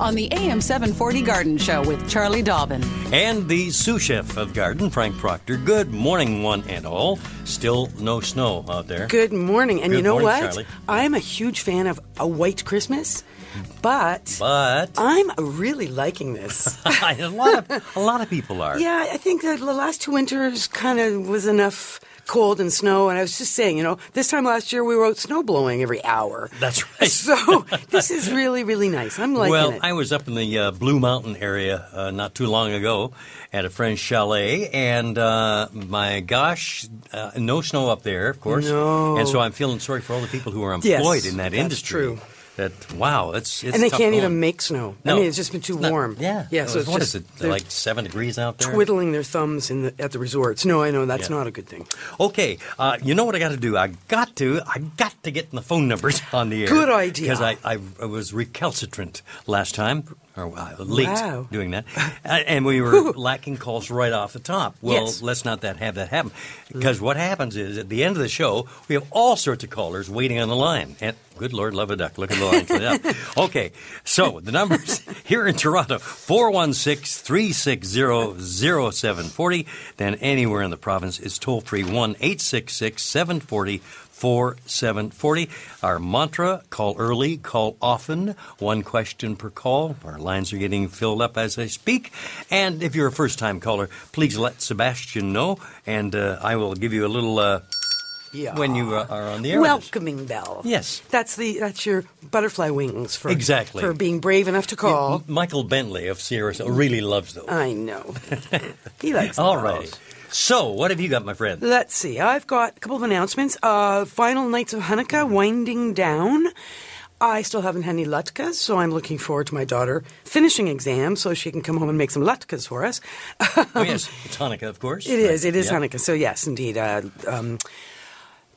On the AM 740 Garden Show with Charlie Dobbin. And the sous chef of garden, Frank Proctor. Good morning, one and all. Still no snow out there. Good morning. And Good you know morning, what? Charlie. I'm a huge fan of A White Christmas, but But I'm really liking this. a lot of a lot of people are. yeah, I think that the last two winters kind of was enough cold and snow. And I was just saying, you know, this time last year we were out snow blowing every hour. That's right. So this is really, really nice. I'm liking well, it. I was up in the uh, Blue Mountain area uh, not too long ago at a friend's chalet, and uh, my gosh, uh, no snow up there, of course. No. And so I'm feeling sorry for all the people who are Yes, employed in that that's industry. true. That wow, it's, it's and they can't going. even make snow. No. I mean, it's just been too Not- warm. Yeah, Yeah, so was- it's what just is it? Like seven degrees out there. twiddling their thumbs in the, at the resorts. No, I know that's Yeah. not a good thing. Okay, uh, you know what I got to do? I got to, I got to get the phone numbers on the air. Good idea. Because I, I, I was recalcitrant last time, or uh, late Wow. doing that, uh, and we were lacking calls right off the top. Well, Yes. let's not that have that happen, because what happens is at the end of the show we have all sorts of callers waiting on the line, and good Lord, love a duck, look at the line. up. Okay, so the numbers here in Toronto: 416-360-0740. Then anywhere in the province is toll free one 740 4740 Our mantra call early, call often, one question per call. Our lines are getting filled up as I speak. And if you're a first time caller, please let Sebastian know, and uh, I will give you a little uh, Yeah. when you uh, are on the air. Welcoming bell. Yes. That's the that's your butterfly wings for Exactly. for being brave enough to call. M- Michael Bentley of Sierra really loves those. I know. he likes All right. So, what have you got, my friend? Let's see. I've got a couple of announcements. Uh, final nights of Hanukkah winding down. I still haven't had any latkes, so I'm looking forward to my daughter finishing exams so she can come home and make some latkes for us. oh, yes, it's Hanukkah, of course. It is. It is. Hanukkah. So yes, indeed. Uh, um,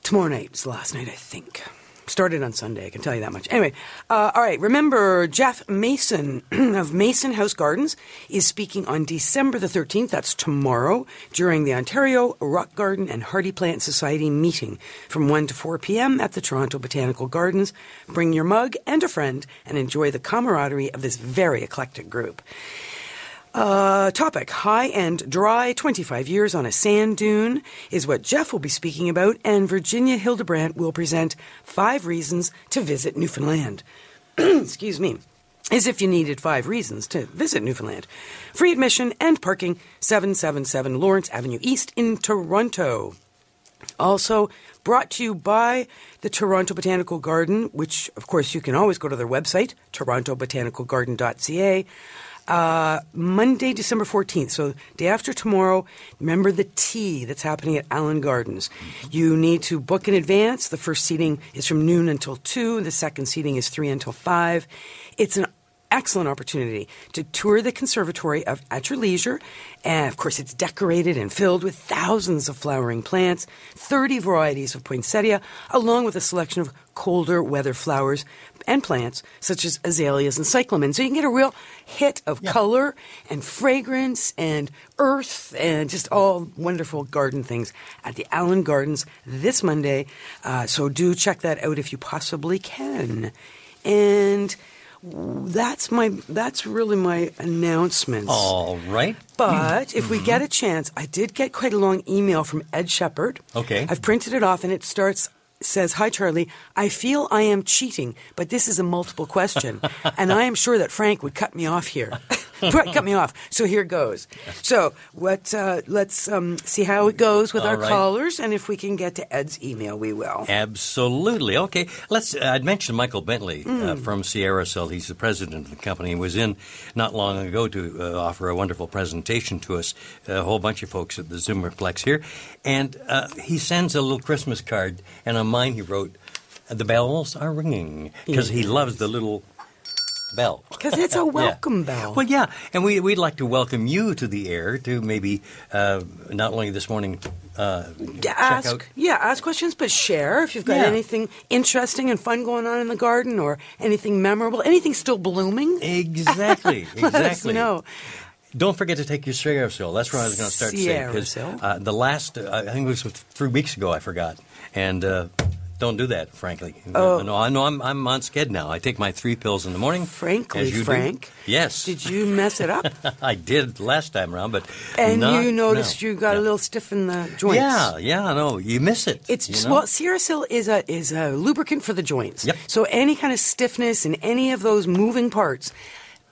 tomorrow night is the last night, I think. Started on Sunday. I can tell you that much. Anyway, uh, all right. Remember, Jeff Mason of Mason House Gardens is speaking on December the thirteenth. That's tomorrow during the Ontario Rock Garden and Hardy Plant Society meeting from one to four p.m. at the Toronto Botanical Gardens. Bring your mug and a friend and enjoy the camaraderie of this very eclectic group. Uh, topic High and Dry 25 Years on a Sand Dune is what Jeff will be speaking about, and Virginia Hildebrandt will present five reasons to visit Newfoundland. Excuse me. As if you needed five reasons to visit Newfoundland. Free admission and parking 777 Lawrence Avenue East in Toronto. Also brought to you by the Toronto Botanical Garden, which, of course, you can always go to their website, torontobotanicalgarden.ca. Uh, Monday, December 14th, so day after tomorrow, remember the tea that's happening at Allen Gardens. You need to book in advance. The first seating is from noon until 2, the second seating is 3 until 5. It's an excellent opportunity to tour the conservatory of, at your leisure. And of course, it's decorated and filled with thousands of flowering plants, 30 varieties of poinsettia, along with a selection of colder weather flowers and plants such as azaleas and cyclamen. So you can get a real hit of color and fragrance and earth and just all wonderful garden things at the Allen Gardens this Monday. Uh, so do check that out if you possibly can. And that's my that's really my announcements. All right. But if we mm-hmm. get a chance, I did get quite a long email from Ed Shepard. Okay. I've printed it off and it starts says, Hi Charlie, I feel I am cheating, but this is a multiple question. and I am sure that Frank would cut me off here. Cut me off. So here goes. So what? Uh, let's um, see how it goes with All our right. callers, and if we can get to Ed's email, we will. Absolutely. Okay. Let's. Uh, I'd mentioned Michael Bentley Mm. uh, from Sierra Sil. He's the president of the company. He was in not long ago to uh, offer a wonderful presentation to us, a whole bunch of folks at the Zoomerplex here. And uh, he sends a little Christmas card, and on mine he wrote, The bells are ringing, because he loves the little bell. Because it's a Yeah. welcome bell. Well, yeah, and we, we'd like to welcome you to the air to maybe uh, not only this morning uh, Yeah, ask, out yeah, ask questions, but share if you've got Yeah. anything interesting and fun going on in the garden, or anything memorable, anything still blooming. Exactly, Let us exactly. know. Don't forget to take your Sierra Sil. That's what I was going to start Sierra saying. 'cause, Sil. Uh, the last, uh, I think it was three weeks ago, I forgot. And uh, don't do that, frankly. Oh. No, I know I'm, I'm on sked now. I take my three pills in the morning. Frankly, you do. Frank, Yes. Did you mess it up? I did last time around, but. and not you noticed now. you got a little stiff in the joints. Yeah, yeah, no, you miss it. It's well, SierraSil is a is a lubricant for the joints. Yep. So any kind of stiffness in any of those moving parts,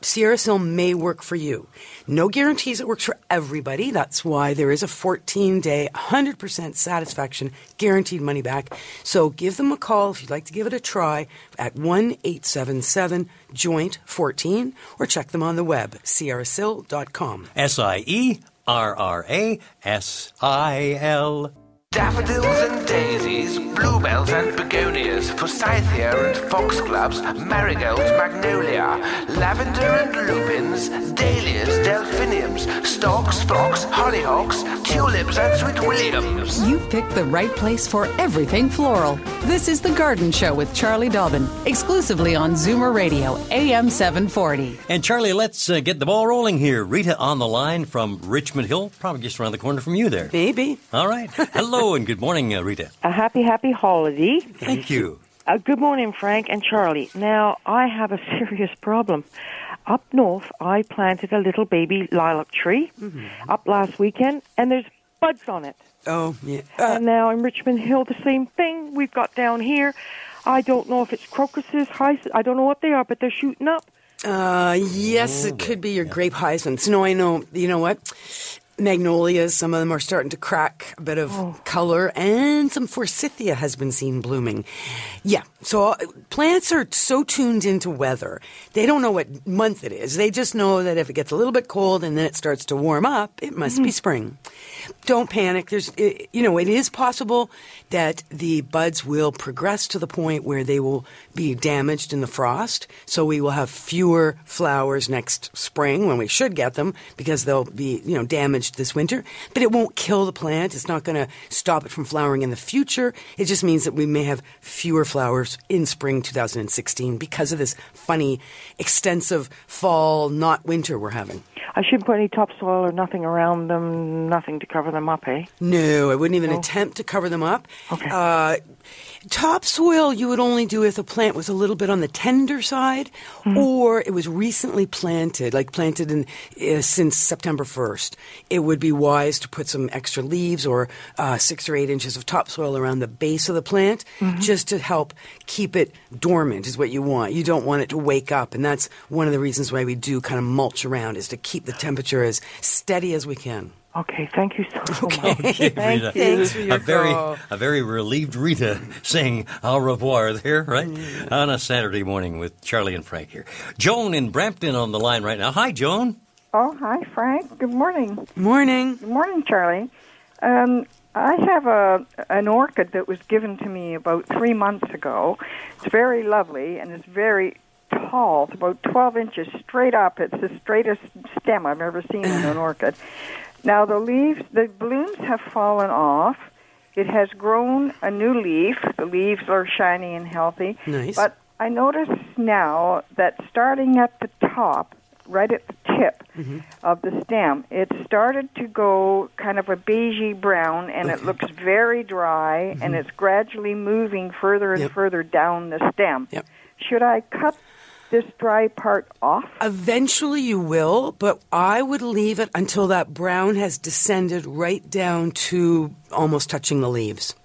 SierraSil may work for you. No guarantees it works for everybody. That's why there is a 14 day, 100% satisfaction, guaranteed money back. So give them a call if you'd like to give it a try at 1 877 Joint 14 or check them on the web, sierrasil.com. S I E R R A S I L. Daffodils and daisies, bluebells and begonias, forsythia and foxgloves, marigolds, magnolia, lavender and lupins, dahlias, delphiniums, stalks, phlox, hollyhocks, tulips and sweet williams. You've picked the right place for everything floral. This is The Garden Show with Charlie Dobbin, exclusively on Zoomer Radio, AM 740. And Charlie, let's uh, get the ball rolling here. Rita on the line from Richmond Hill, probably just around the corner from you there. Maybe. All right. Hello and good morning, uh, Rita. A happy, happy holiday. Thank you. Uh, good morning, Frank and Charlie. Now, I have a serious problem. Up north, I planted a little baby lilac tree up last weekend, and there's buds on it. Oh, yeah. Uh, and now in Richmond Hill, the same thing we've got down here. I don't know if it's crocuses, hyacinths. I don't know what they are, but they're shooting up. Uh, yes, it could be your grape hyacinths. No, I know. You know what? Magnolias, some of them are starting to crack a bit of color, and some forsythia has been seen blooming. Yeah, so uh, plants are so tuned into weather. They don't know what month it is. They just know that if it gets a little bit cold and then it starts to warm up, it must be spring. Don't panic. There's, you know, it is possible that the buds will progress to the point where they will be damaged in the frost. So we will have fewer flowers next spring when we should get them because they'll be, you know, damaged this winter. But it won't kill the plant. It's not going to stop it from flowering in the future. It just means that we may have fewer flowers in spring 2016 because of this funny, extensive fall, not winter we're having. I shouldn't put any topsoil or nothing around them, nothing to cover them up, eh? No, I wouldn't even attempt to cover them up. Okay. Uh, topsoil you would only do if the plant was a little bit on the tender side, or it was recently planted, like planted in uh, since September first. It would be wise to put some extra leaves or uh, six or eight inches of topsoil around the base of the plant, just to help keep it dormant. Is what you want. You don't want it to wake up, and that's one of the reasons why we do kind of mulch around is to keep the temperature as steady as we can. Okay, thank you so much. Okay, Thank Rita. you. Thanks for your a very, call. a very relieved Rita saying au revoir there, right? On a Saturday morning with Charlie and Frank here. Joan in Brampton on the line right now. Hi, Joan. Oh, hi, Frank. Good morning. Morning. Good morning, Charlie. Um, I have a an orchid that was given to me about three months ago. It's very lovely and it's very tall. It's about 12 inches straight up. It's the straightest stem I've ever seen in an orchid. Now the leaves, the blooms have fallen off. It has grown a new leaf. The leaves are shiny and healthy. Nice. But I notice now that starting at the top, right at the tip mm-hmm. of the stem, it started to go kind of a beigey brown, and it looks very dry, and mm-hmm. it's gradually moving further and Yep. further down the stem. Yep. Should I cut this dry part off? Eventually you will, but I would leave it until that brown has descended right down to almost touching the leaves.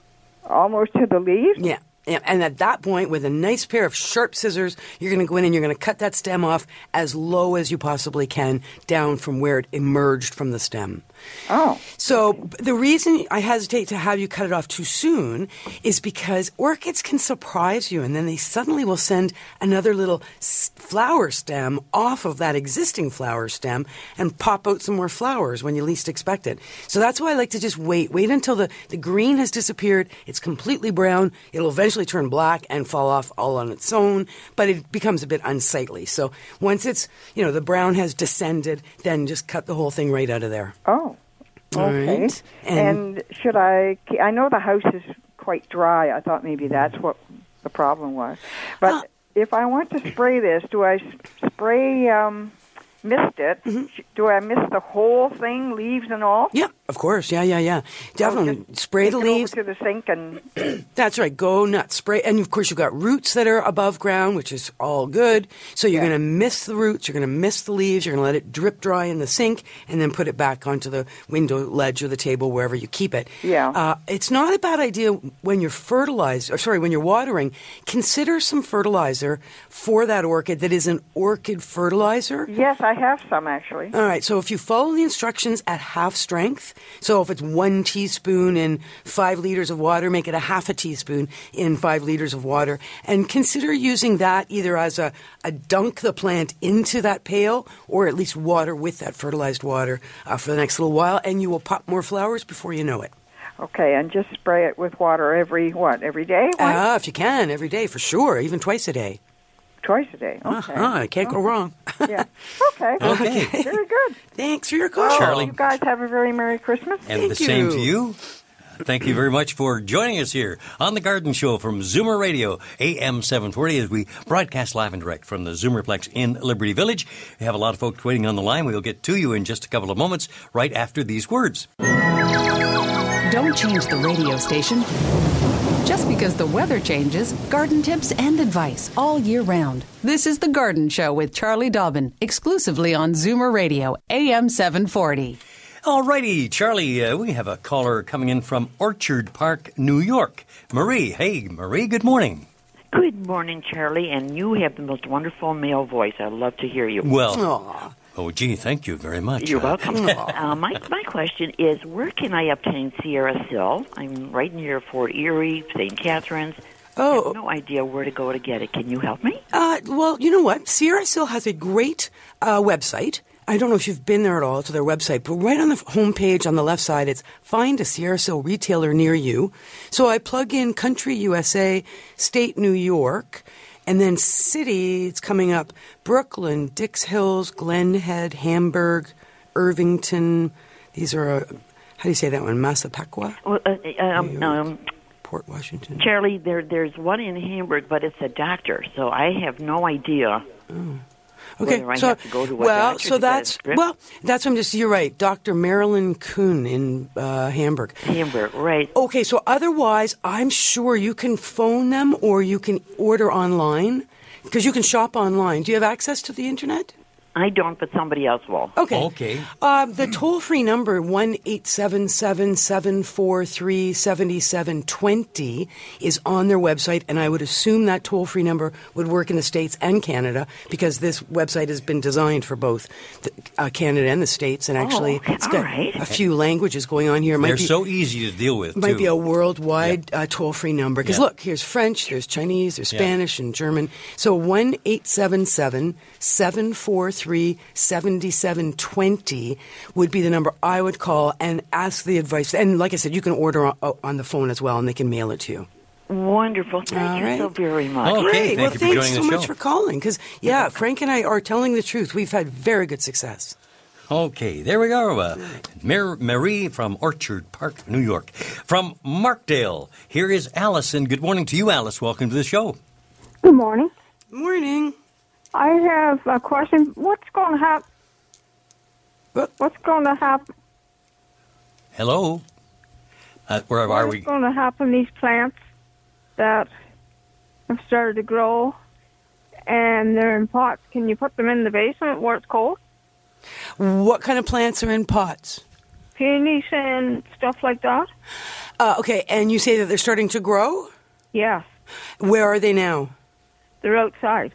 Almost to the leaves? Yeah. And, at that point, with a nice pair of sharp scissors, you're going to go in and you're going to cut that stem off as low as you possibly can down from where it emerged from the stem. Oh. So the reason I hesitate to have you cut it off too soon is because orchids can surprise you, and then they suddenly will send another little flower stem off of that existing flower stem and pop out some more flowers when you least expect it. So that's why I like to just wait. Wait until the, the green has disappeared. It's completely brown. It'll eventually turn black and fall off all on its own, but it becomes a bit unsightly. So once it's, you know, the brown has descended, then just cut the whole thing right out of there. Oh. All Okay. right. And, should I? I know the house is quite dry. I thought maybe that's what the problem was. But Uh, if I want to spray this, do I spray um, mist it? Mm-hmm. Do I mist the whole thing, leaves and all? Yeah, of course. Yeah, yeah, yeah. Definitely. just Spray the Take it over leaves. to the sink and That's right. Go nuts. Spray. And of course, you've got roots that are above ground, which is all good. So you're Yeah. going to miss the roots. You're going to miss the leaves. You're going to let it drip dry in the sink and then put it back onto the window ledge or the table, wherever you keep it. Yeah. Uh, it's not a bad idea when you're fertilized, or sorry, when you're watering, consider some fertilizer for that orchid that is an orchid fertilizer. yes, I have some actually. All right, so if you follow the instructions at half strength, so if it's one teaspoon in five liters of water, make it a half a teaspoon in five liters of water, and consider using that either as a, a dunk the plant into that pail or at least water with that fertilized water uh, for the next little while, and you will pop more flowers before you know it. Okay, and just spray it with water every what? Every day? Ah, if you can, every day for sure, even twice a day. Twice a day. Okay. Uh-huh, I can't go wrong. yeah. Okay. Okay. Very good. Thanks for your call. Well, Charlie. You guys have a very merry Christmas. And Thank the same you. to you. Thank you very much for joining us here on the Garden Show from Zoomer Radio, AM 740, as we broadcast live and direct from the Zoomerplex in Liberty Village. We have a lot of folks waiting on the line. We'll get to you in just a couple of moments, right after these words. Don't change the radio station. Just because the weather changes, garden tips and advice all year round. This is The Garden Show with Charlie Dobbin, exclusively on Zoomer Radio, AM 740. Alrighty, Charlie, uh, we have a caller coming in from Orchard Park, New York. Marie. Hey, Marie, good morning. Good morning, Charlie, and you have the most wonderful male voice. I love to hear you. Well, Aw. Oh, gee, thank you very much. You're Uh, welcome. uh, my my question is, where can I obtain Sierra Sil? I'm right near Fort Erie, St. Catharines. I Oh, have no idea where to go to get it. Can you help me? Uh, well, you know what? Sierra Sil has a great uh, website. I don't know if you've been there at all to their website, but right on the homepage on the left side, it's find a Sierra Sil retailer near you. So I plug in country USA, state New York, and then city, it's coming up Brooklyn, Dix Hills, Glen Head, Hamburg, Irvington. These are, uh, how do you say that one? Massapequa, Well, uh, um, um, Port Washington. Charlie, there there's one in Hamburg, but it's a doctor, so I have no idea. Okay, so to to well, so to get a that's well, that's what I'm just. You're right, Dr. Marilyn Kuhn in uh, Hamburg. Hamburg, right? Okay, so otherwise, I'm sure you can phone them or you can order online because you can shop online. Do you have access to the internet? I don't, but somebody else will. Okay. Okay. Uh, the toll free number, 1 877 743 7720, is on their website, and I would assume that toll free number would work in the States and Canada because this website has been designed for both the, uh, Canada and the States, and actually okay. it's All got right. a few languages going on here. Might They're be- so easy to deal with, might too. be a worldwide uh, toll free number. Because Yeah. look, here's French, there's Chinese, there's Yeah. Spanish, and German. So 1 877 743 7720 would be the number I would call and ask the advice. And like I said, you can order on, on the phone as well, and they can mail it to you. Wonderful. Thank All you right. so very much. Oh, Okay, Great. thank well, you thanks joining so the much show. for calling. Because, yeah, Frank and I are telling the truth. We've had very good success. Okay, there we go. Uh, Mar- Marie from Orchard Park, New York. From Markdale, here is Allison. Good morning to you, Alice. Welcome to the show. Good morning. Morning. I have a question. What's going to happen? What? What's going to happen? Hello. Uh, where are we? What's going to happen these plants that have started to grow and they're in pots? Can you put them in the basement where it's cold? What kind of plants are in pots? Peonies and stuff like that? Uh, okay, and you say that they're starting to grow? Yes. Where are they now? They're outside,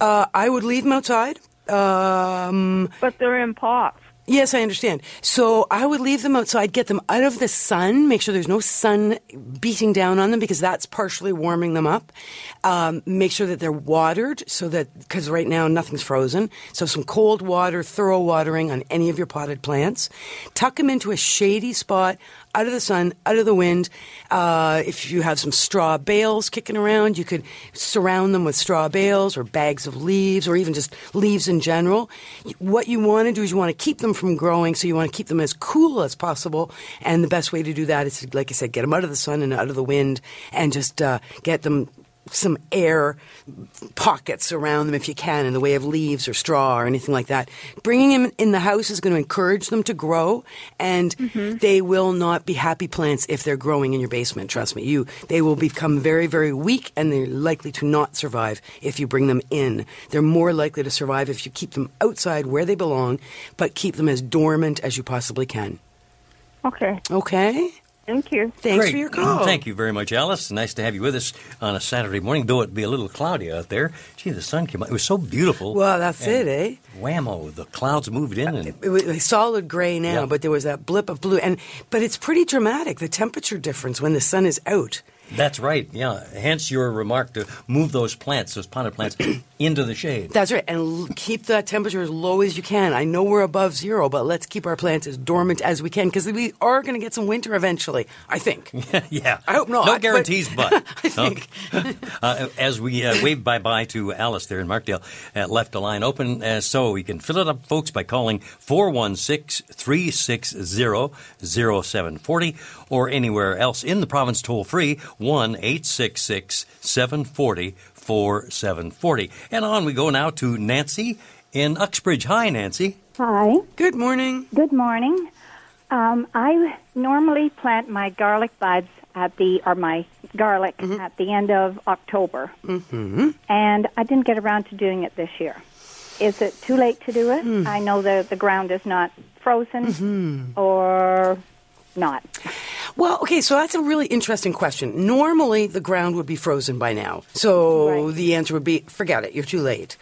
Uh, I would leave them outside. Um, but they're in pots. Yes, I understand. So I would leave them outside, get them out of the sun, make sure there's no sun beating down on them because that's partially warming them up. Um, make sure that they're watered so that, because right now nothing's frozen. So some cold water, thorough watering on any of your potted plants. Tuck them into a shady spot out of the sun, out of the wind. Uh, if you have some straw bales kicking around, you could surround them with straw bales or bags of leaves or even just leaves in general. What you want to do is you want to keep them from growing, so you want to keep them as cool as possible. And the best way to do that is, like I said, get them out of the sun and out of the wind and just uh, get them some air pockets around them if you can in the way of leaves or straw or anything like that. Bringing them in the house is going to encourage them to grow and mm-hmm. they will not be happy plants if they're growing in your basement. Trust me. You, they will become very, very weak and they're likely to not survive if you bring them in. They're more likely to survive if you keep them outside where they belong, but keep them as dormant as you possibly can. Okay. Okay? Thank you. Thanks Great. for your call. Thank you very much, Alice. Nice to have you with us on a Saturday morning, though it be a little cloudy out there. Gee, the sun came out. It was so beautiful. Well, that's And it, eh? Whammo, the clouds moved in. And it was like solid gray now, Yeah. but there was that blip of blue, and but it's pretty dramatic the temperature difference when the sun is out. That's right, yeah. Hence your remark to move those plants, those potted plants, into the shade. That's right, and l- keep that temperature as low as you can. I know we're above zero, but let's keep our plants as dormant as we can because we are going to get some winter eventually. I think. yeah. I hope not, No but- guarantees, but. I think. Okay. uh, as we uh, wave bye bye to Alice there in Markdale, uh, left a line open. Uh, so you can fill it up, folks, by calling 416 360 0740 or anywhere else in the province toll free 1 866 740 4740. And on we go now to Nancy in Uxbridge. Hi, Nancy. Hi, Good morning. good morning. Um, I normally plant my garlic buds at the or my garlic at the end of October, mm-hmm. and I didn't get around to doing it this year. Is it too late to do it? I know the the ground is not frozen or not. Well, okay, so that's a really interesting question. Normally, the ground would be frozen by now. So Right. the answer would be forget it, you're too late.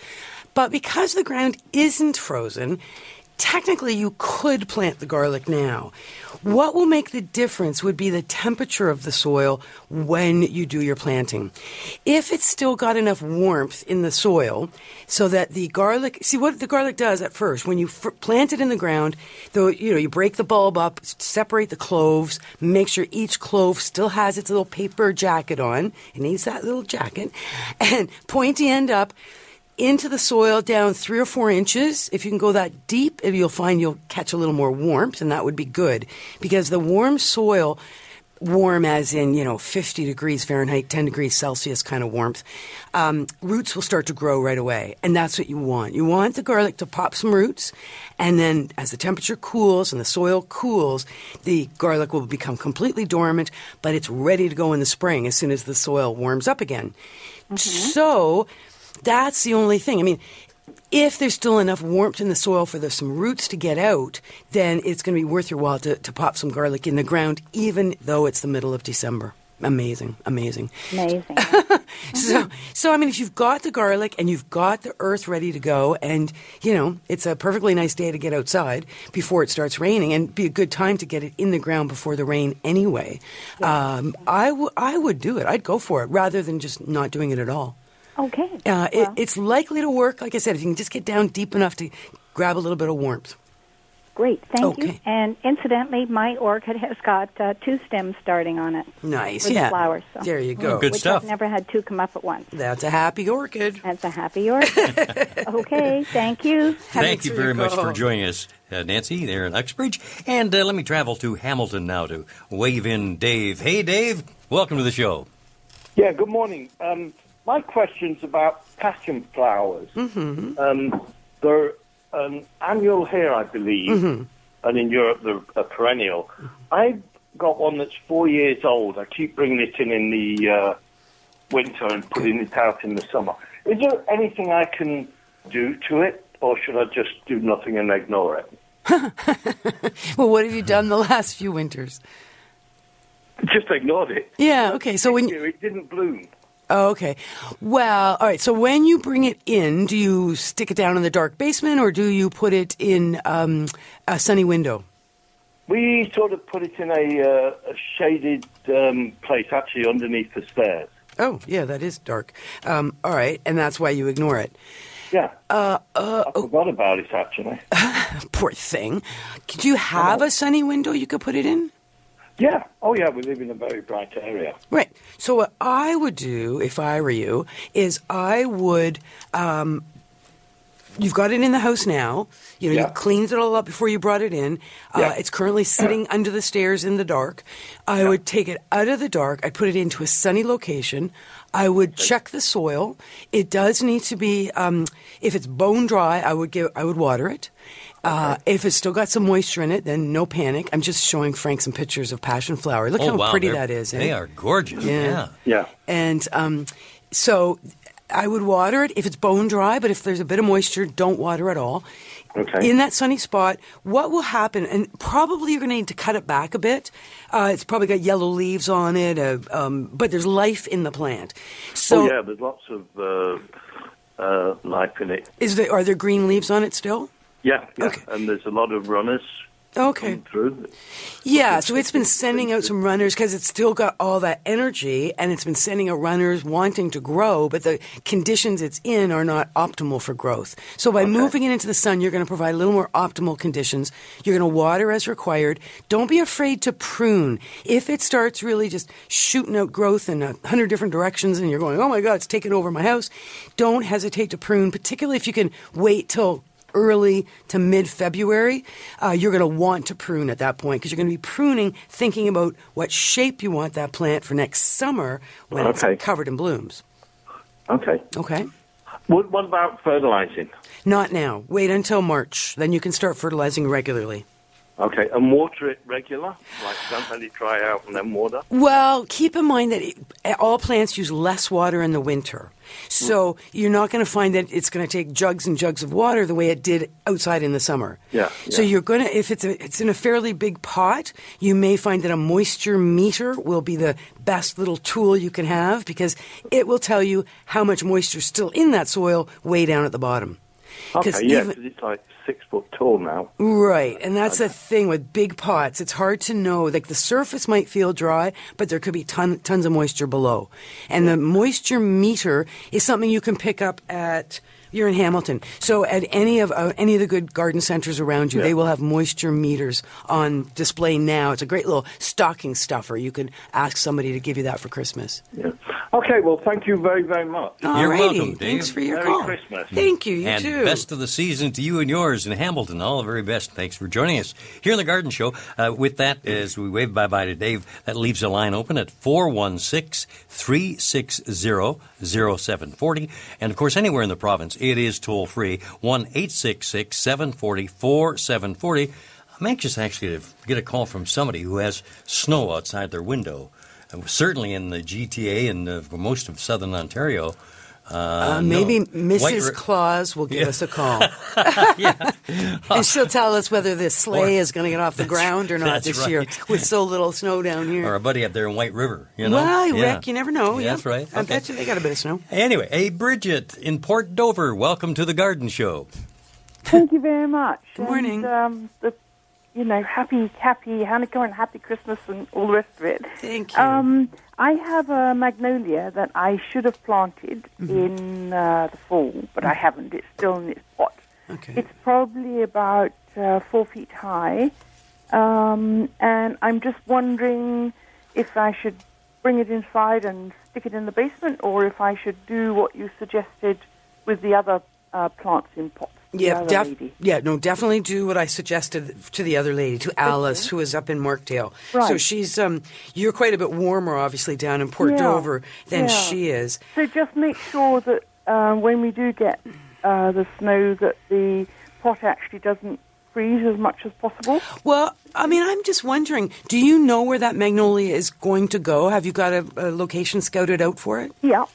But because the ground isn't frozen, technically you could plant the garlic now. What will make the difference would be the temperature of the soil when you do your planting. If it's still got enough warmth in the soil so that the garlic, see what the garlic does at first, when you f- plant it in the ground, though, you know, you break the bulb up, separate the cloves, make sure each clove still has its little paper jacket on. It needs that little jacket. And pointy end up, into the soil down three or four inches. If you can go that deep, if you'll find you'll catch a little more warmth, and that would be good because the warm soil, warm as in you know 50 degrees Fahrenheit, 10 degrees Celsius kind of warmth, um, roots will start to grow right away, and that's what you want. You want the garlic to pop some roots, and then as the temperature cools and the soil cools, the garlic will become completely dormant, but it's ready to go in the spring as soon as the soil warms up again. So that's the only thing. I mean, if there's still enough warmth in the soil for there's some roots to get out, then it's going to be worth your while to, to pop some garlic in the ground, even though it's the middle of December. Amazing, amazing. Amazing. So, so I mean, if you've got the garlic and you've got the earth ready to go, and you know it's a perfectly nice day to get outside before it starts raining, and be a good time to get it in the ground before the rain anyway. Um, I w- I would do it. I'd go for it rather than just not doing it at all. Okay. Uh, it, Well, it's likely to work. Like I said, if you can just get down deep enough to grab a little bit of warmth. great. Thank you. And incidentally, my orchid has got uh, two stems starting on it. Nice, with yeah. flowers. So. There you go. Good which stuff. I've never had two come up at once. That's a happy orchid. That's a happy orchid. okay, thank you. Thank you very much for joining us, uh, Nancy, there in Uxbridge. And uh, let me travel to Hamilton now to wave in Dave. Hey, Dave, welcome to the show. Yeah, good morning. Um, my question's about passion flowers. Mm-hmm. Um, they're an annual here, I believe, and in Europe they're a perennial. I've got one that's four years old. I keep bringing it in in the uh, winter and putting it out in the summer. Is there anything I can do to it, or should I just do nothing and ignore it? Well, what have you done the last few winters? Just ignored it. Yeah. Okay. So when It didn't bloom. Oh, okay. Well, all right. So when you bring it in, do you stick it down in the dark basement or do you put it in um, a sunny window? We sort of put it in a, uh, a shaded um, place, actually underneath the stairs. Oh, yeah, that is dark. Um, all right, and that's why you ignore it. Yeah. Uh, uh, I forgot about it actually. poor thing. Do you have a sunny window you could put it in? Yeah. Oh, yeah. We live in a very bright area. Right. So what I would do if I were you is I would. Um, you've got it in the house now. You know, Yeah. you cleaned it all up before you brought it in. Uh, Yeah. It's currently sitting under the stairs in the dark. I would take it out of the dark. I'd put it into a sunny location. I would check the soil. It does need to be. Um, if it's bone dry, I would give. I would water it. Uh, if it's still got some moisture in it, then no panic. I'm just showing Frank some pictures of passion flower. Look oh, how wow, pretty they're- that is. eh? They are gorgeous. Yeah. Yeah. And um, so I would water it if it's bone dry, but if there's a bit of moisture, don't water at all. Okay. In that sunny spot, what will happen, and probably you're going to need to cut it back a bit. Uh, it's probably got yellow leaves on it, uh, um, but there's life in the plant. So, oh, yeah. There's lots of uh, uh, life in it. is there, are there green leaves on it still? Yeah. yeah. And there's a lot of runners Okay. through. Yeah, so it's been sending out some runners because it's still got all that energy and it's been sending out runners wanting to grow, but the conditions it's in are not optimal for growth. So by moving it into the sun, you're going to provide a little more optimal conditions. You're going to water as required. Don't be afraid to prune. If it starts really just shooting out growth in a hundred different directions and you're going, oh my God, it's taking over my house, don't hesitate to prune, particularly if you can wait till early to mid February, uh, you're going to want to prune at that point because you're going to be pruning thinking about what shape you want that plant for next summer when Okay. it's covered in blooms. Okay. Okay? What, what about fertilizing? Not now. Wait until March. Then you can start fertilizing regularly. Okay. And water it regular? Like don't let it dry out and then water? Well, keep in mind that it, all plants use less water in the winter. So mm. you're not going to find that it's going to take jugs and jugs of water the way it did outside in the summer. Yeah, So yeah. you're going to, if it's a, it's in a fairly big pot, you may find that a moisture meter will be the best little tool you can have because it will tell you how much moisture is still in that soil way down at the bottom. Okay. Yeah. even- Because it's like six foot tall now. Right, and that's the thing with big pots. It's hard to know. Like the surface might feel dry, but there could be ton, tons of moisture below. And the moisture meter is something you can pick up at. You're in Hamilton, so at any of uh, any of the good garden centers around you, Yeah. they will have moisture meters on display now. It's a great little stocking stuffer. You can ask somebody to give you that for Christmas. Yeah. Okay. Well, thank you very, very much. You're Alrighty, welcome, Dave. Thanks for your Merry call. Christmas. Thank you. You and too. best of the season to you and yours in Hamilton. All the very best. Thanks for joining us here in the Garden Show. Uh, with that, as we wave bye bye to Dave, that leaves a line open at 416 360 0740. And of course, anywhere in the province, it is toll free 1 866 740 4740. I'm anxious actually to get a call from somebody who has snow outside their window. Uh, certainly in the GTA and uh, for most of southern Ontario. Uh, Uh, maybe no. Mrs. White Claus will give Yeah. us a call. and she'll tell us whether this sleigh Or- is going to get off the ground or not that's this year with so little snow down here. or a buddy up there in White River. You know, well, Yeah. Rick, you never know. Yeah, yeah. that's right. I bet you they got a bit of snow. Anyway, hey Bridget in Port Dover, welcome to the Garden Show. Thank you very much. Good morning. And, um, the, you know, happy, happy Hanukkah and happy Christmas and all the rest of it. Thank you. Um, I have a magnolia that I should have planted Mm-hmm. in uh, the fall, but I haven't. It's still in its pot. okay. It's probably about uh, four feet high, um, and I'm just wondering if I should bring it inside and stick it in the basement, or if I should do what you suggested with the other uh, plants in pots. Yeah, def- yeah, no, definitely do what I suggested to the other lady, to Alice, who is up in Markdale. Right. So she's, um, you're quite a bit warmer, obviously, down in Port Yeah, Dover than yeah. she is. So just make sure that uh, when we do get uh, the snow, that the pot actually doesn't freeze as much as possible. Well, I mean, I'm just wondering, do you know where that magnolia is going to go? Have you got a, a location scouted out for it? Yeah.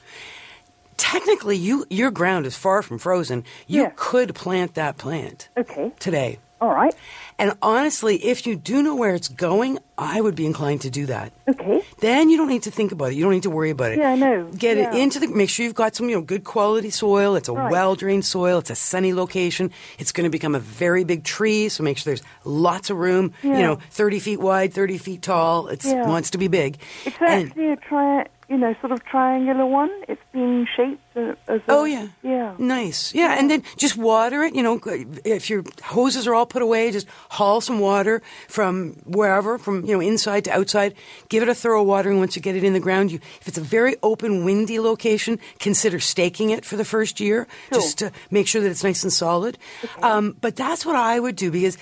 Technically, you your ground is far from frozen. You Yeah. could plant that plant Okay. today. All right. And honestly, if you do know where it's going, I would be inclined to do that. Okay. Then you don't need to think about it. You don't need to worry about it. Yeah, I know. Get it into the. Make sure you've got some, you know, good quality soil. It's a Right. well drained soil. It's a sunny location. It's going to become a very big tree, so make sure there's lots of room. yeah. You know, thirty feet wide, thirty feet tall. It Yeah. wants to be big. It's And- actually a tri- you know, sort of triangular one. It's been shaped as a. Oh yeah, Yeah. nice. Yeah, and then just water it. You know, if your hoses are all put away, just haul some water from wherever, from you know inside to outside. Give it a thorough watering once you get it in the ground. You, if it's a very open, windy location, consider staking it for the first year, just to make sure that it's nice and solid. Um, but that's what I would do because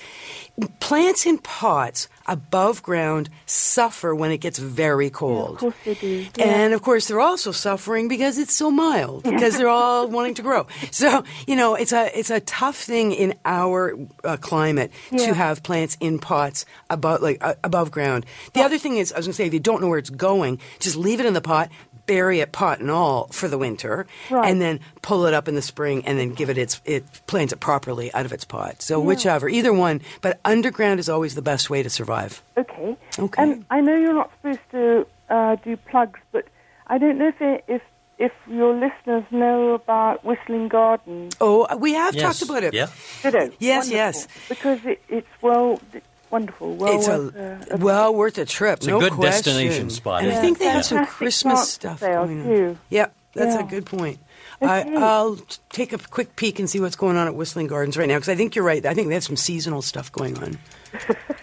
plants in pots above ground suffer when it gets very cold. Of course they do. Yeah. And of course, they're also suffering because it's so mild, because they're all wanting to grow. So, you know, it's a, it's a tough thing in our uh, climate Yeah. to have plants in pots above, like, uh, above ground. The other thing is, I was going to say, if you don't know where it's going, just leave it in the pot, bury it pot and all for the winter, Right. and then pull it up in the spring and then give it its, it plant it properly out of its pot. So Yeah. whichever, either one, but underground is always the best way to survive. Okay. Okay. And I know you're not supposed to uh, do plugs, but I don't know if it, if if your listeners know about Whistling Gardens. Oh, we have Yes. talked about it. Yeah. Ditto. Yes, Wonderful. yes. Because it, it's well, it's wonderful. Well it's worth, a, uh, well worth a trip. It's a good question. destination spot, And I think it? they have some Christmas stuff sale, going on. too. Yep, that's a good point. Okay. I, I'll take a quick peek and see what's going on at Whistling Gardens right now because I think you're right. I think they have some seasonal stuff going on.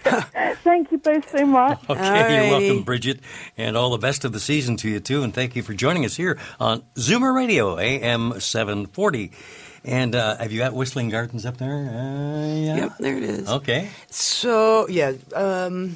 Thank you both so much. Okay, Alrighty. you're welcome, Bridget, and all the best of the season to you too. And thank you for joining us here on Zoomer Radio, AM 740. And uh, have you got Whistling Gardens up there? Uh, yeah. Yep, there it is. Okay. So yeah, um, w-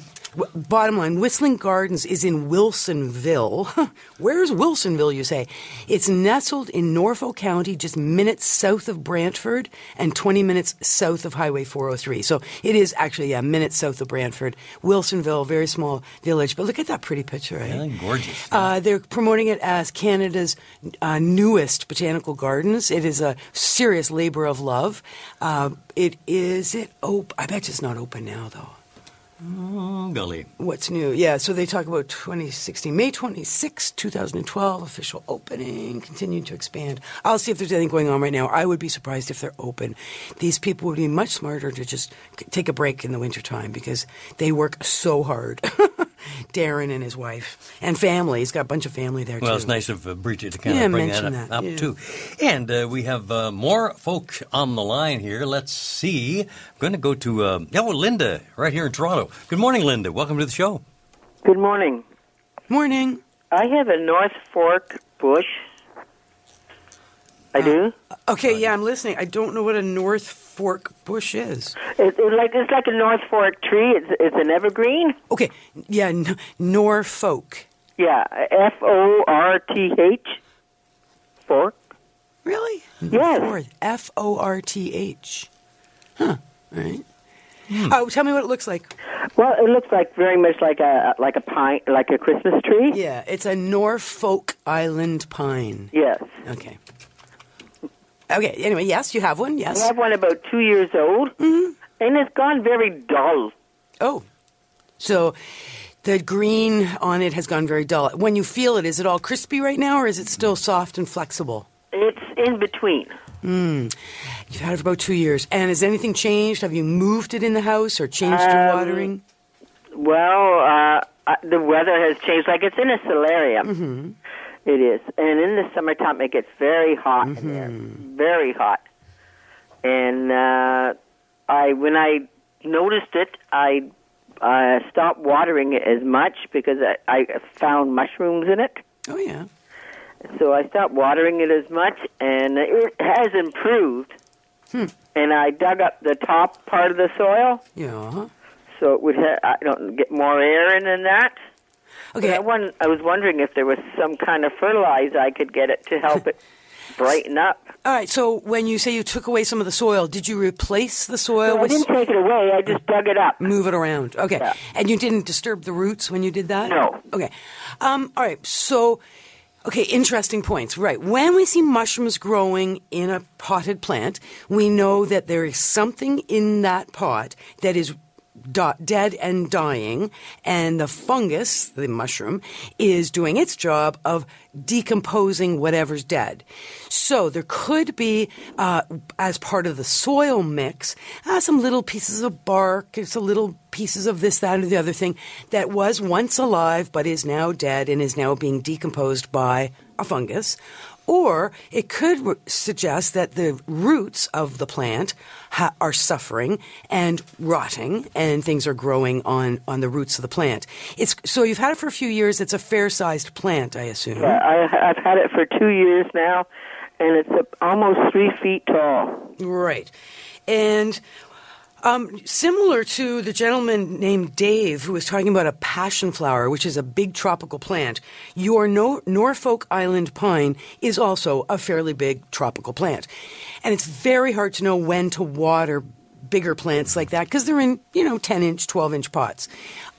bottom line, Whistling Gardens is in Wilsonville. Where's Wilsonville? You say it's nestled in Norfolk County, just minutes south of Brantford and 20 minutes south of Highway 403. So it is actually yeah, minutes south of Brantford. Wilsonville, very small village, but look at that pretty picture, right? Yeah, gorgeous. Uh, they're promoting it as Canada's uh, newest botanical gardens. It is a serious labor of love. Uh, it is it op- I bet it's not open now though. Golly. What's new? Yeah, so they talk about 2016, May 26, 2012, official opening, continuing to expand. I'll see if there's anything going on right now. I would be surprised if they're open. These people would be much smarter to just take a break in the wintertime because they work so hard. Darren and his wife and family. He's got a bunch of family there Well, too. Well, it's nice of uh, Bridget to kind Yeah, of bring that up, that, up yeah. too. And uh, we have uh, more folk on the line here. Let's see. I'm going to go to uh, oh Linda right here in Toronto. Good morning, Linda. Welcome to the show. Good morning. Morning. I have a North Fork bush. I do. Okay, yeah, I'm listening. I don't know what a North Fork bush is. It, it like it's like a North Fork tree. It's it's an evergreen. Okay, yeah, N- Norfolk. Yeah, F O R T H. Fork. Really? Yes. F O R T H. Huh. All right. Hmm. Oh, tell me what it looks like. Well, it looks like very much like a like a pine, like a Christmas tree. Yeah, it's a Norfolk Island pine. Yes. Okay. Okay. Anyway, yes, you have one. Yes, I have one about two years old, and it's gone very dull. Oh, so the green on it has gone very dull. When you feel it, is it all crispy right now, or is it still soft and flexible? It's in between. Mm. You've had it for about two years. And has anything changed? Have you moved it in the house or changed your Um, watering? Well, uh, uh, the weather has changed. Like it's in a solarium. Mm-hmm. It is, and in the summertime it gets very hot in there, Mm-hmm. very hot. And uh, I, when I noticed it, I uh, stopped watering it as much because I, I found mushrooms in it. Oh yeah. So I stopped watering it as much, and it has improved. Hmm. And I dug up the top part of the soil, Yeah. so it would ha- I don't get more air in than that. Okay. I, won- I was wondering if there was some kind of fertilizer I could get it to help it brighten up. All right. So when you say you took away some of the soil, did you replace the soil No, I didn't take it away. I just dug it up. Move it around. Okay. Yeah. And you didn't disturb the roots when you did that? No. Okay. Um, all right. So Okay, interesting points. Right. When we see mushrooms growing in a potted plant, we know that there is something in that pot that is dead and dying, and the fungus, the mushroom, is doing its job of decomposing whatever's dead. So there could be, uh, as part of the soil mix, uh, some little pieces of bark, some little pieces of this, that, or the other thing that was once alive but is now dead and is now being decomposed by a fungus. Or it could suggest that the roots of the plant ha- are suffering and rotting, and things are growing on, on the roots of the plant. It's so you've had it for a few years. It's a fair sized plant, I assume. Yeah, I, I've had it for two years now, and it's almost three feet tall. Right. And um, similar to the gentleman named Dave who was talking about a passion flower, which is a big tropical plant, your no- Norfolk Island pine is also a fairly big tropical plant. And it's very hard to know when to water bigger plants like that because they're in, you know, 10 inch, 12 inch pots.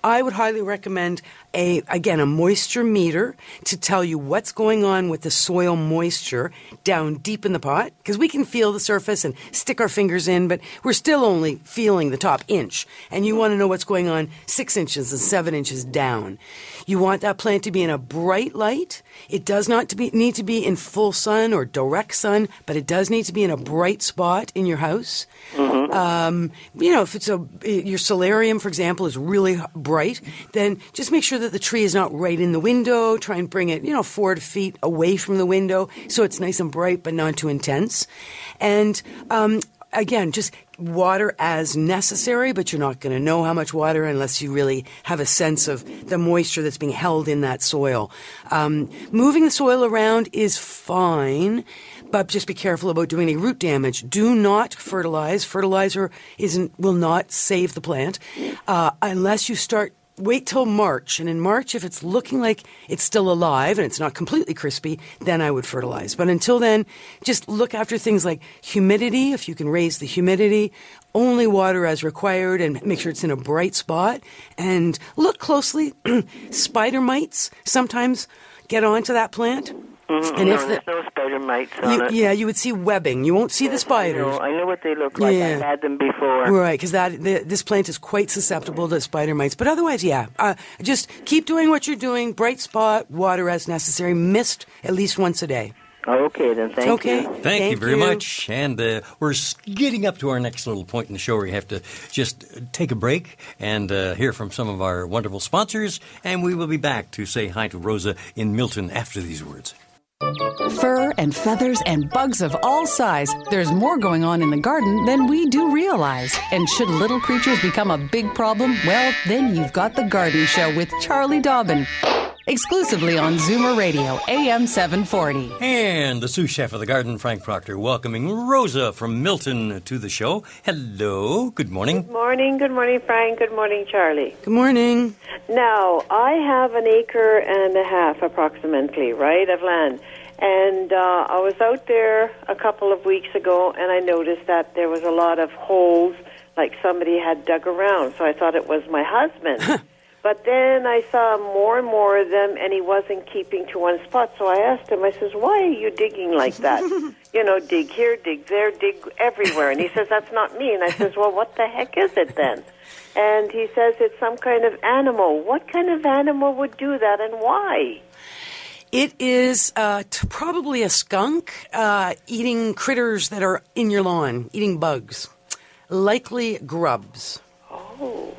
I would highly recommend a again a moisture meter to tell you what's going on with the soil moisture down deep in the pot because we can feel the surface and stick our fingers in, but we're still only feeling the top inch. And you want to know what's going on six inches and seven inches down. You want that plant to be in a bright light. It does not to be, need to be in full sun or direct sun, but it does need to be in a bright spot in your house. Um, you know, if it's a your solarium, for example, is really bright, then just make sure that the tree is not right in the window. Try and bring it, you know, four feet away from the window so it's nice and bright but not too intense. And um, again, just water as necessary, but you're not going to know how much water unless you really have a sense of the moisture that's being held in that soil. Um, moving the soil around is fine, but just be careful about doing any root damage. Do not fertilize. Fertilizer isn't will not save the plant uh, unless you start wait till March. And in March, if it's looking like it's still alive and it's not completely crispy, then I would fertilize. But until then, just look after things like humidity, if you can raise the humidity, only water as required, and make sure it's in a bright spot. And look closely. Spider mites sometimes get onto that plant. Mm, And no, if the- there's no spider mites on You, it. yeah, you would see webbing. You won't see the I spiders. know, I know what they look like. Yeah. I've had them before. Right, because that the, this plant is quite susceptible to spider mites. But otherwise, yeah, uh, just keep doing what you're doing. Bright spot, water as necessary. Mist at least once a day. Okay, then. Thank okay. you. Thank, Thank you very you. much. And uh, we're s- getting up to our next little point in the show where we have to just take a break and uh, hear from some of our wonderful sponsors. And we will be back to say hi to Rosa in Milton after these words. Fur and feathers and bugs of all size. There's more going on in the garden than we do realize. And should little creatures become a big problem, well, then you've got The Garden Show with Charlie Dobbin. Exclusively on Zoomer Radio, AM 740. And the sous chef of the garden, Frank Proctor, welcoming Rosa from Milton to the show. Hello, good morning. Good morning, good morning, Frank. Good morning, Charlie. Good morning. Now, I have an acre and a half approximately, right, of land. And uh, I was out there a couple of weeks ago and I noticed that there was a lot of holes like somebody had dug around. So I thought it was my husband. but then I saw more and more of them and he wasn't keeping to one spot. So I asked him, I says, why are you digging like that? you know, dig here, dig there, dig everywhere. And he says, that's not me. And I says, well, what the heck is it then? And he says it's some kind of animal. What kind of animal would do that and why? It is uh, t- probably a skunk uh, eating critters that are in your lawn, eating bugs, likely grubs. Oh.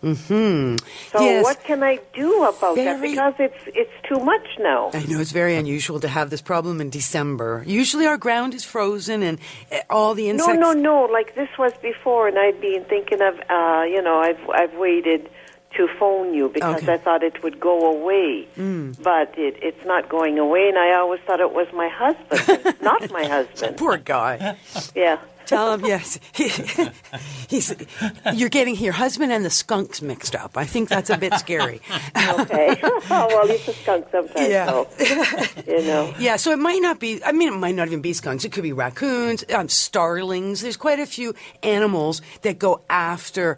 Hmm. So yes. what can I do about that? Because it's it's too much now. I know it's very unusual to have this problem in December. Usually our ground is frozen and uh, all the insects. No, no, no. Like this was before, and I'd been thinking of, uh, you know, I've I've waited to phone you because Okay. I thought it would go away, Mm. but it it's not going away, and I always thought it was my husband, not my husband. Poor guy. Yeah. Tell him yes. He's you're getting your husband and the skunks mixed up. I think that's a bit scary. okay. well, he's a skunk sometimes. Yeah. So, you know. Yeah, so it might not be. I mean, it might not even be skunks. It could be raccoons, um, starlings. There's quite a few animals that go after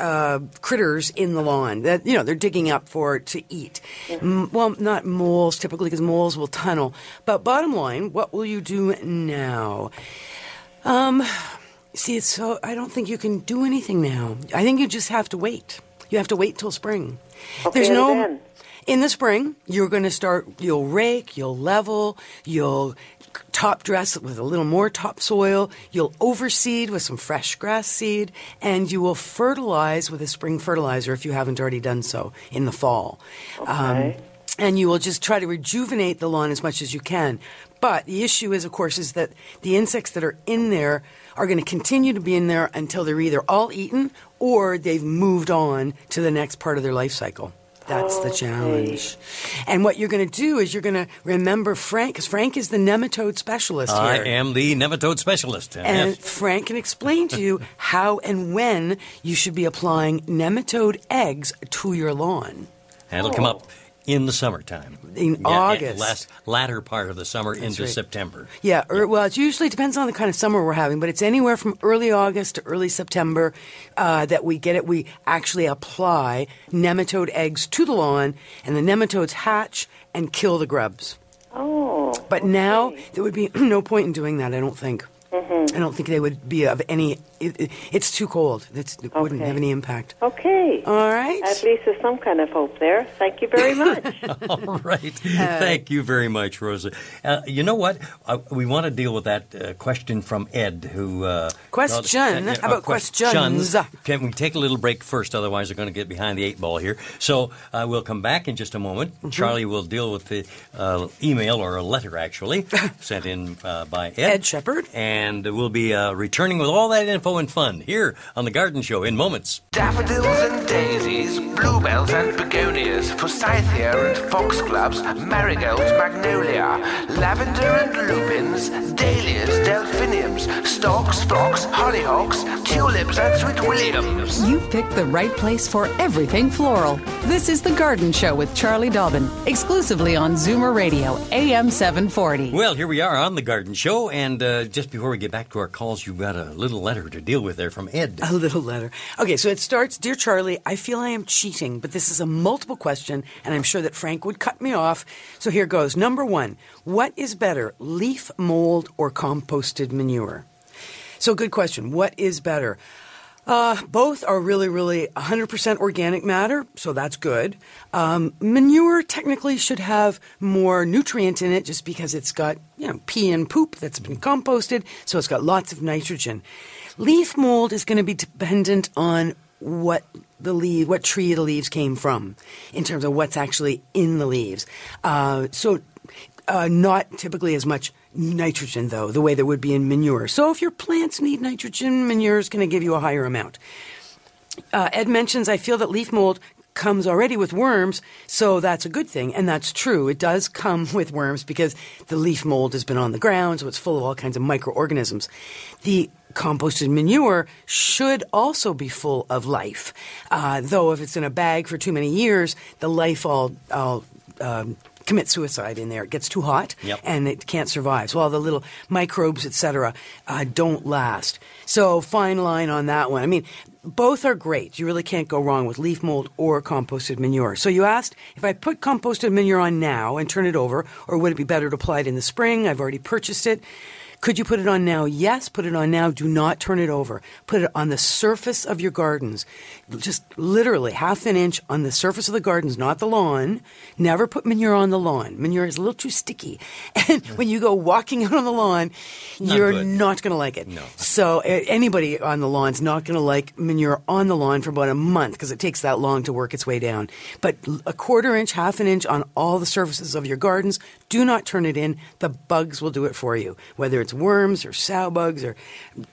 uh, critters in the lawn that you know they're digging up for to eat. M- well, not moles typically because moles will tunnel. But bottom line, what will you do now? Um, see, it's so I don't think you can do anything now. I think you just have to wait. You have to wait till spring. Okay, There's no. then? In the spring, you're going to start. You'll rake. You'll level. You'll top dress with a little more topsoil. You'll overseed with some fresh grass seed, and you will fertilize with a spring fertilizer if you haven't already done so in the fall. Um, okay. and you will just try to rejuvenate the lawn as much as you can. But the issue is, of course, is that the insects that are in there are going to continue to be in there until they're either all eaten or they've moved on to the next part of their life cycle. That's the oh, challenge. And what you're going to do is you're going to remember Frank, because Frank is the nematode specialist I am the nematode specialist. And yes. Frank can explain to you how and when you should be applying nematode eggs to your lawn. And it'll come oh. up in the summertime. In Yeah, yeah, August. last latter part of the summer into right. September. Yeah, er, well, it usually depends on the kind of summer we're having, but it's anywhere from early August to early September uh, that we get it. We actually apply nematode eggs to the lawn, and the nematodes hatch and kill the grubs. Oh. But now there would be no point in doing that. I don't think. Mm-hmm. I don't think they would be of any. It, it, it's too cold. It's, it wouldn't have any impact. Okay. All right. At least there's some kind of hope there. Thank you very much. All right. Thank you very much, Rosa. Uh, you know what? Uh, we want to deal with that uh, question from Ed, who. Uh, Question? How about questions? Can we take a little break first? Otherwise, we're going to get behind the eight ball here. So uh, we'll come back in just a moment. Mm-hmm. Charlie will deal with the uh, email or a letter, actually, sent in uh, by Ed. Ed Shepard. And we'll be uh, returning with all that info and fun here on The Garden Show in moments. Daffodils and daisies, bluebells and begonias, forsythia and foxgloves, marigolds, magnolia, lavender and lupins, dahlias, delphiniums, stocks, phlox, hollyhocks, tulips and sweet williams. You've picked the right place for everything floral. This is The Garden Show with Charlie Dobbin, exclusively on Zoomer Radio, AM 740. Well, here we are on The Garden Show. And uh, just before we get back to our calls, you've got a little letter to deal with there from Ed. A little letter. Okay, so it starts Dear Charlie, I feel I am cheating, but this is a multiple question, and I'm sure that Frank would cut me off. So here goes. Number one What is better, leaf mold or composted manure? So, good question. What is better? Uh, both are really, really 100% organic matter, so that's good. Um, manure technically should have more nutrient in it just because it's got, you know, pee and poop that's been composted, so it's got lots of nitrogen. Leaf mold is going to be dependent on what the leaf, what tree the leaves came from, in terms of what's actually in the leaves. Uh, so, uh, not typically as much nitrogen, though, the way there would be in manure. So, if your plants need nitrogen, manure is going to give you a higher amount. Uh, Ed mentions, I feel that leaf mold comes already with worms, so that's a good thing. And that's true. It does come with worms because the leaf mold has been on the ground, so it's full of all kinds of microorganisms. The composted manure should also be full of life. Uh, though, if it's in a bag for too many years, the life all, all um, commit suicide in there. It gets too hot Yep. and it can't survive. So all the little microbes, etc., uh, don't last. So fine line on that one. I mean, both are great. You really can't go wrong with leaf mold or composted manure. So you asked if I put composted manure on now and turn it over, or would it be better to apply it in the spring? I've already purchased it. Could you put it on now? Yes, put it on now. Do not turn it over. Put it on the surface of your gardens. Just literally half an inch on the surface of the gardens, not the lawn. Never put manure on the lawn. Manure is a little too sticky. And when you go walking out on the lawn, Not you're good. not going to like it. No. So anybody on the lawn's not going to like manure on the lawn for about a month because it takes that long to work its way down. But a quarter inch, half an inch on all the surfaces of your gardens. Do not turn it in. The bugs will do it for you. Whether it's worms or sow bugs or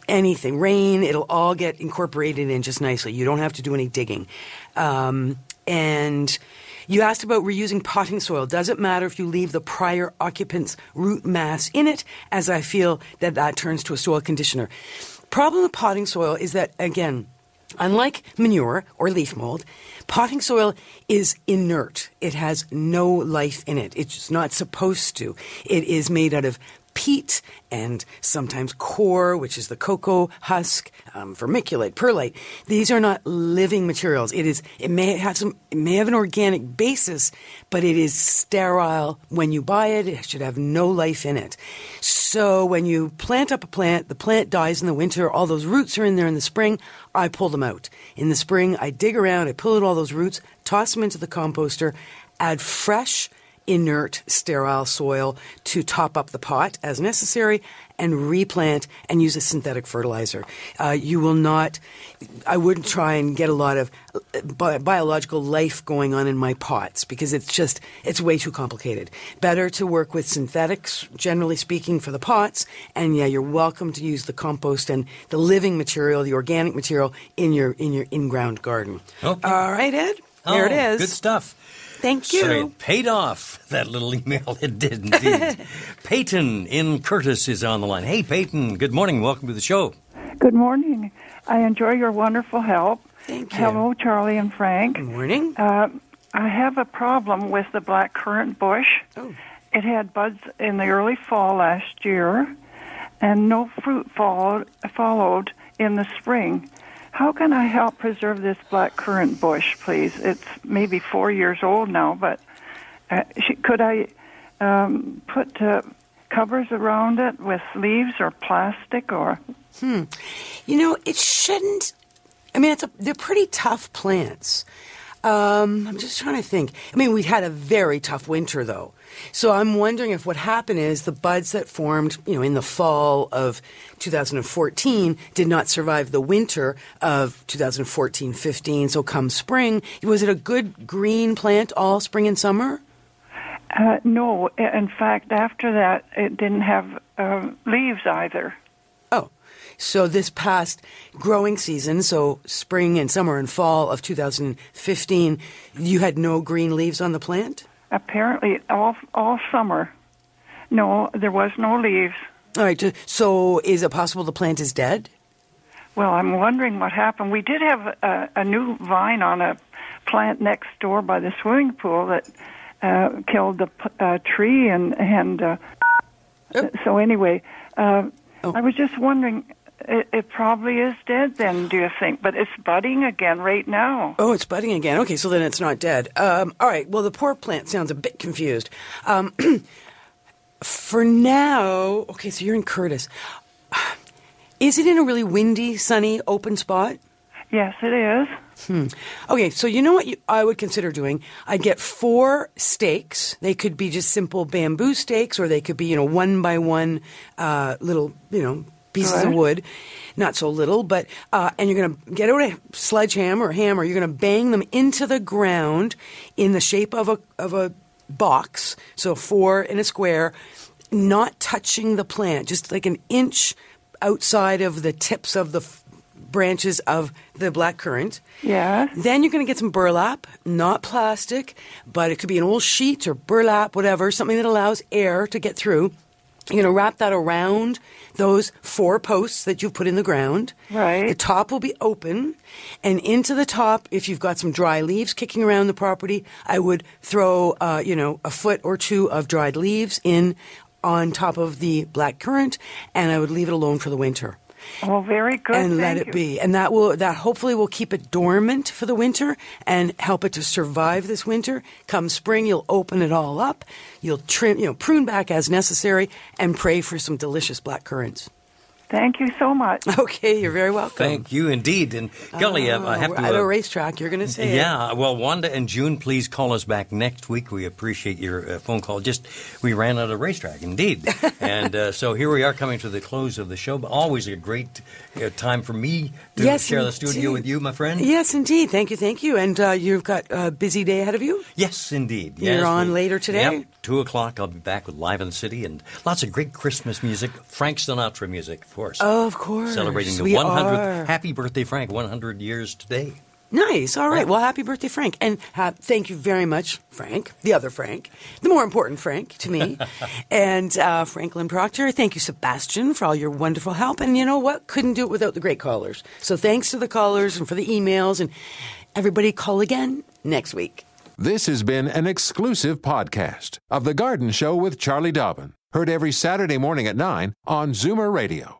anything, rain, it'll all get incorporated in just nicely. You don't have to do any digging. Um, and you asked about reusing potting soil. Does it matter if you leave the prior occupant's root mass in it, as I feel that that turns to a soil conditioner? Problem with potting soil is that, again, Unlike manure or leaf mold, potting soil is inert. It has no life in it. It's not supposed to. It is made out of peat and sometimes coir, which is the cocoa husk, um, vermiculite, perlite. These are not living materials. It is. It may have some. It may have an organic basis, but it is sterile when you buy it. It should have no life in it. So when you plant up a plant, the plant dies in the winter. All those roots are in there in the spring. I pull them out in the spring. I dig around. I pull out all those roots, toss them into the composter, add fresh inert, sterile soil to top up the pot as necessary and replant and use a synthetic fertilizer. Uh, you will not, I wouldn't try and get a lot of uh, bi- biological life going on in my pots because it's just, it's way too complicated. Better to work with synthetics, generally speaking, for the pots. And yeah, you're welcome to use the compost and the living material, the organic material in your, in your in-ground garden. Okay. All right, Ed. There it Oh, is. Good stuff. Thank you. So it paid off, that little email. It did indeed. Peyton in Courtice is on the line. Hey, Peyton, good morning. Welcome to the show. Good morning. I enjoy your wonderful help. Thank you. Hello, Charlie and Frank. Good morning. Uh, I have a problem with the black currant bush. Oh. It had buds in the early fall last year, and no fruit followed, followed in the spring. How can I help preserve this black currant bush, please? It's maybe four years old now, but uh, could I um, put uh, covers around it with leaves or plastic or? Hmm. You know, it shouldn't. I mean, it's a, they're pretty tough plants. Um, I'm just trying to think. I mean, we had a very tough winter, though. So I'm wondering if what happened is the buds that formed, you know, in the fall of 2014 did not survive the winter of 2014-15. So come spring, was it a good green plant all spring and summer? Uh, no, in fact, after that, it didn't have uh, leaves either. Oh, so this past growing season, so spring and summer and fall of 2015, you had no green leaves on the plant? Apparently, all all summer, no, there was no leaves. All right, so is it possible the plant is dead? Well, I'm wondering what happened. We did have a, a new vine on a plant next door by the swimming pool that uh, killed the uh, tree, and and uh, so anyway, uh, I was just wondering. It, it probably is dead then, do you think? But it's budding again right now. Oh, it's budding again. Okay, so then it's not dead. Um, all right, well, the poor plant sounds a bit confused. Um, for now, okay, so you're in Courtice. Is it in a really windy, sunny, open spot? Yes, it is. Hmm. Okay, so you know what you, I would consider doing? I'd get four stakes. They could be just simple bamboo stakes, or they could be, you know, one by one uh, little, you know, pieces of wood. Not so little, but, uh, and you're going to get out a sledgehammer or hammer. You're going to bang them into the ground in the shape of a, of a box. So four in a square, not touching the plant, just like an inch outside of the tips of the f- branches of the black currant. Yeah. Then you're going to get some burlap, not plastic, but it could be an old sheet or burlap, whatever, something that allows air to get through. You're going to wrap that around those four posts that you've put in the ground. Right. The top will be open, and into the top, if you've got some dry leaves kicking around the property, I would throw, uh, you know, a foot or two of dried leaves in on top of the black currant, and I would leave it alone for the winter Oh, very good. and let it you. be. And that will that hopefully will keep it dormant for the winter and help it to survive this winter. Come spring, you'll open it all up. You'll trim, you know, prune back as necessary, and pray for some delicious black currants. Thank you so much. Okay, you're very welcome. Thank you indeed. And Golly, uh, I have we're to. at uh, a racetrack. You're going to say it. Yeah, well, Wanda and June, please call us back next week. We appreciate your uh, phone call. Just we ran out of racetrack, indeed, and uh, so here we are coming to the close of the show. But always a great uh, time for me to Yes, share the studio with you, my friend. Yes, indeed. Thank you, thank you. And uh, you've got a busy day ahead of you. Yes, indeed. You're on we- later today? Yep, two o'clock. I'll be back with Live in the City and lots of great Christmas music, Frank Sinatra music, of course. Of course, celebrating the 100th. are. Happy birthday, Frank! 100 years today. Nice. All right. Well, happy birthday, Frank. And uh, thank you very much, Frank, the other Frank, the more important Frank to me, and uh, Franklin Proctor. Thank you, Sebastian, for all your wonderful help. And you know what? Couldn't do it without the great callers. So thanks to the callers and for the emails. And everybody call again next week. This has been an exclusive podcast of The Garden Show with Charlie Dobbin. Heard every Saturday morning at 9 on Zoomer Radio,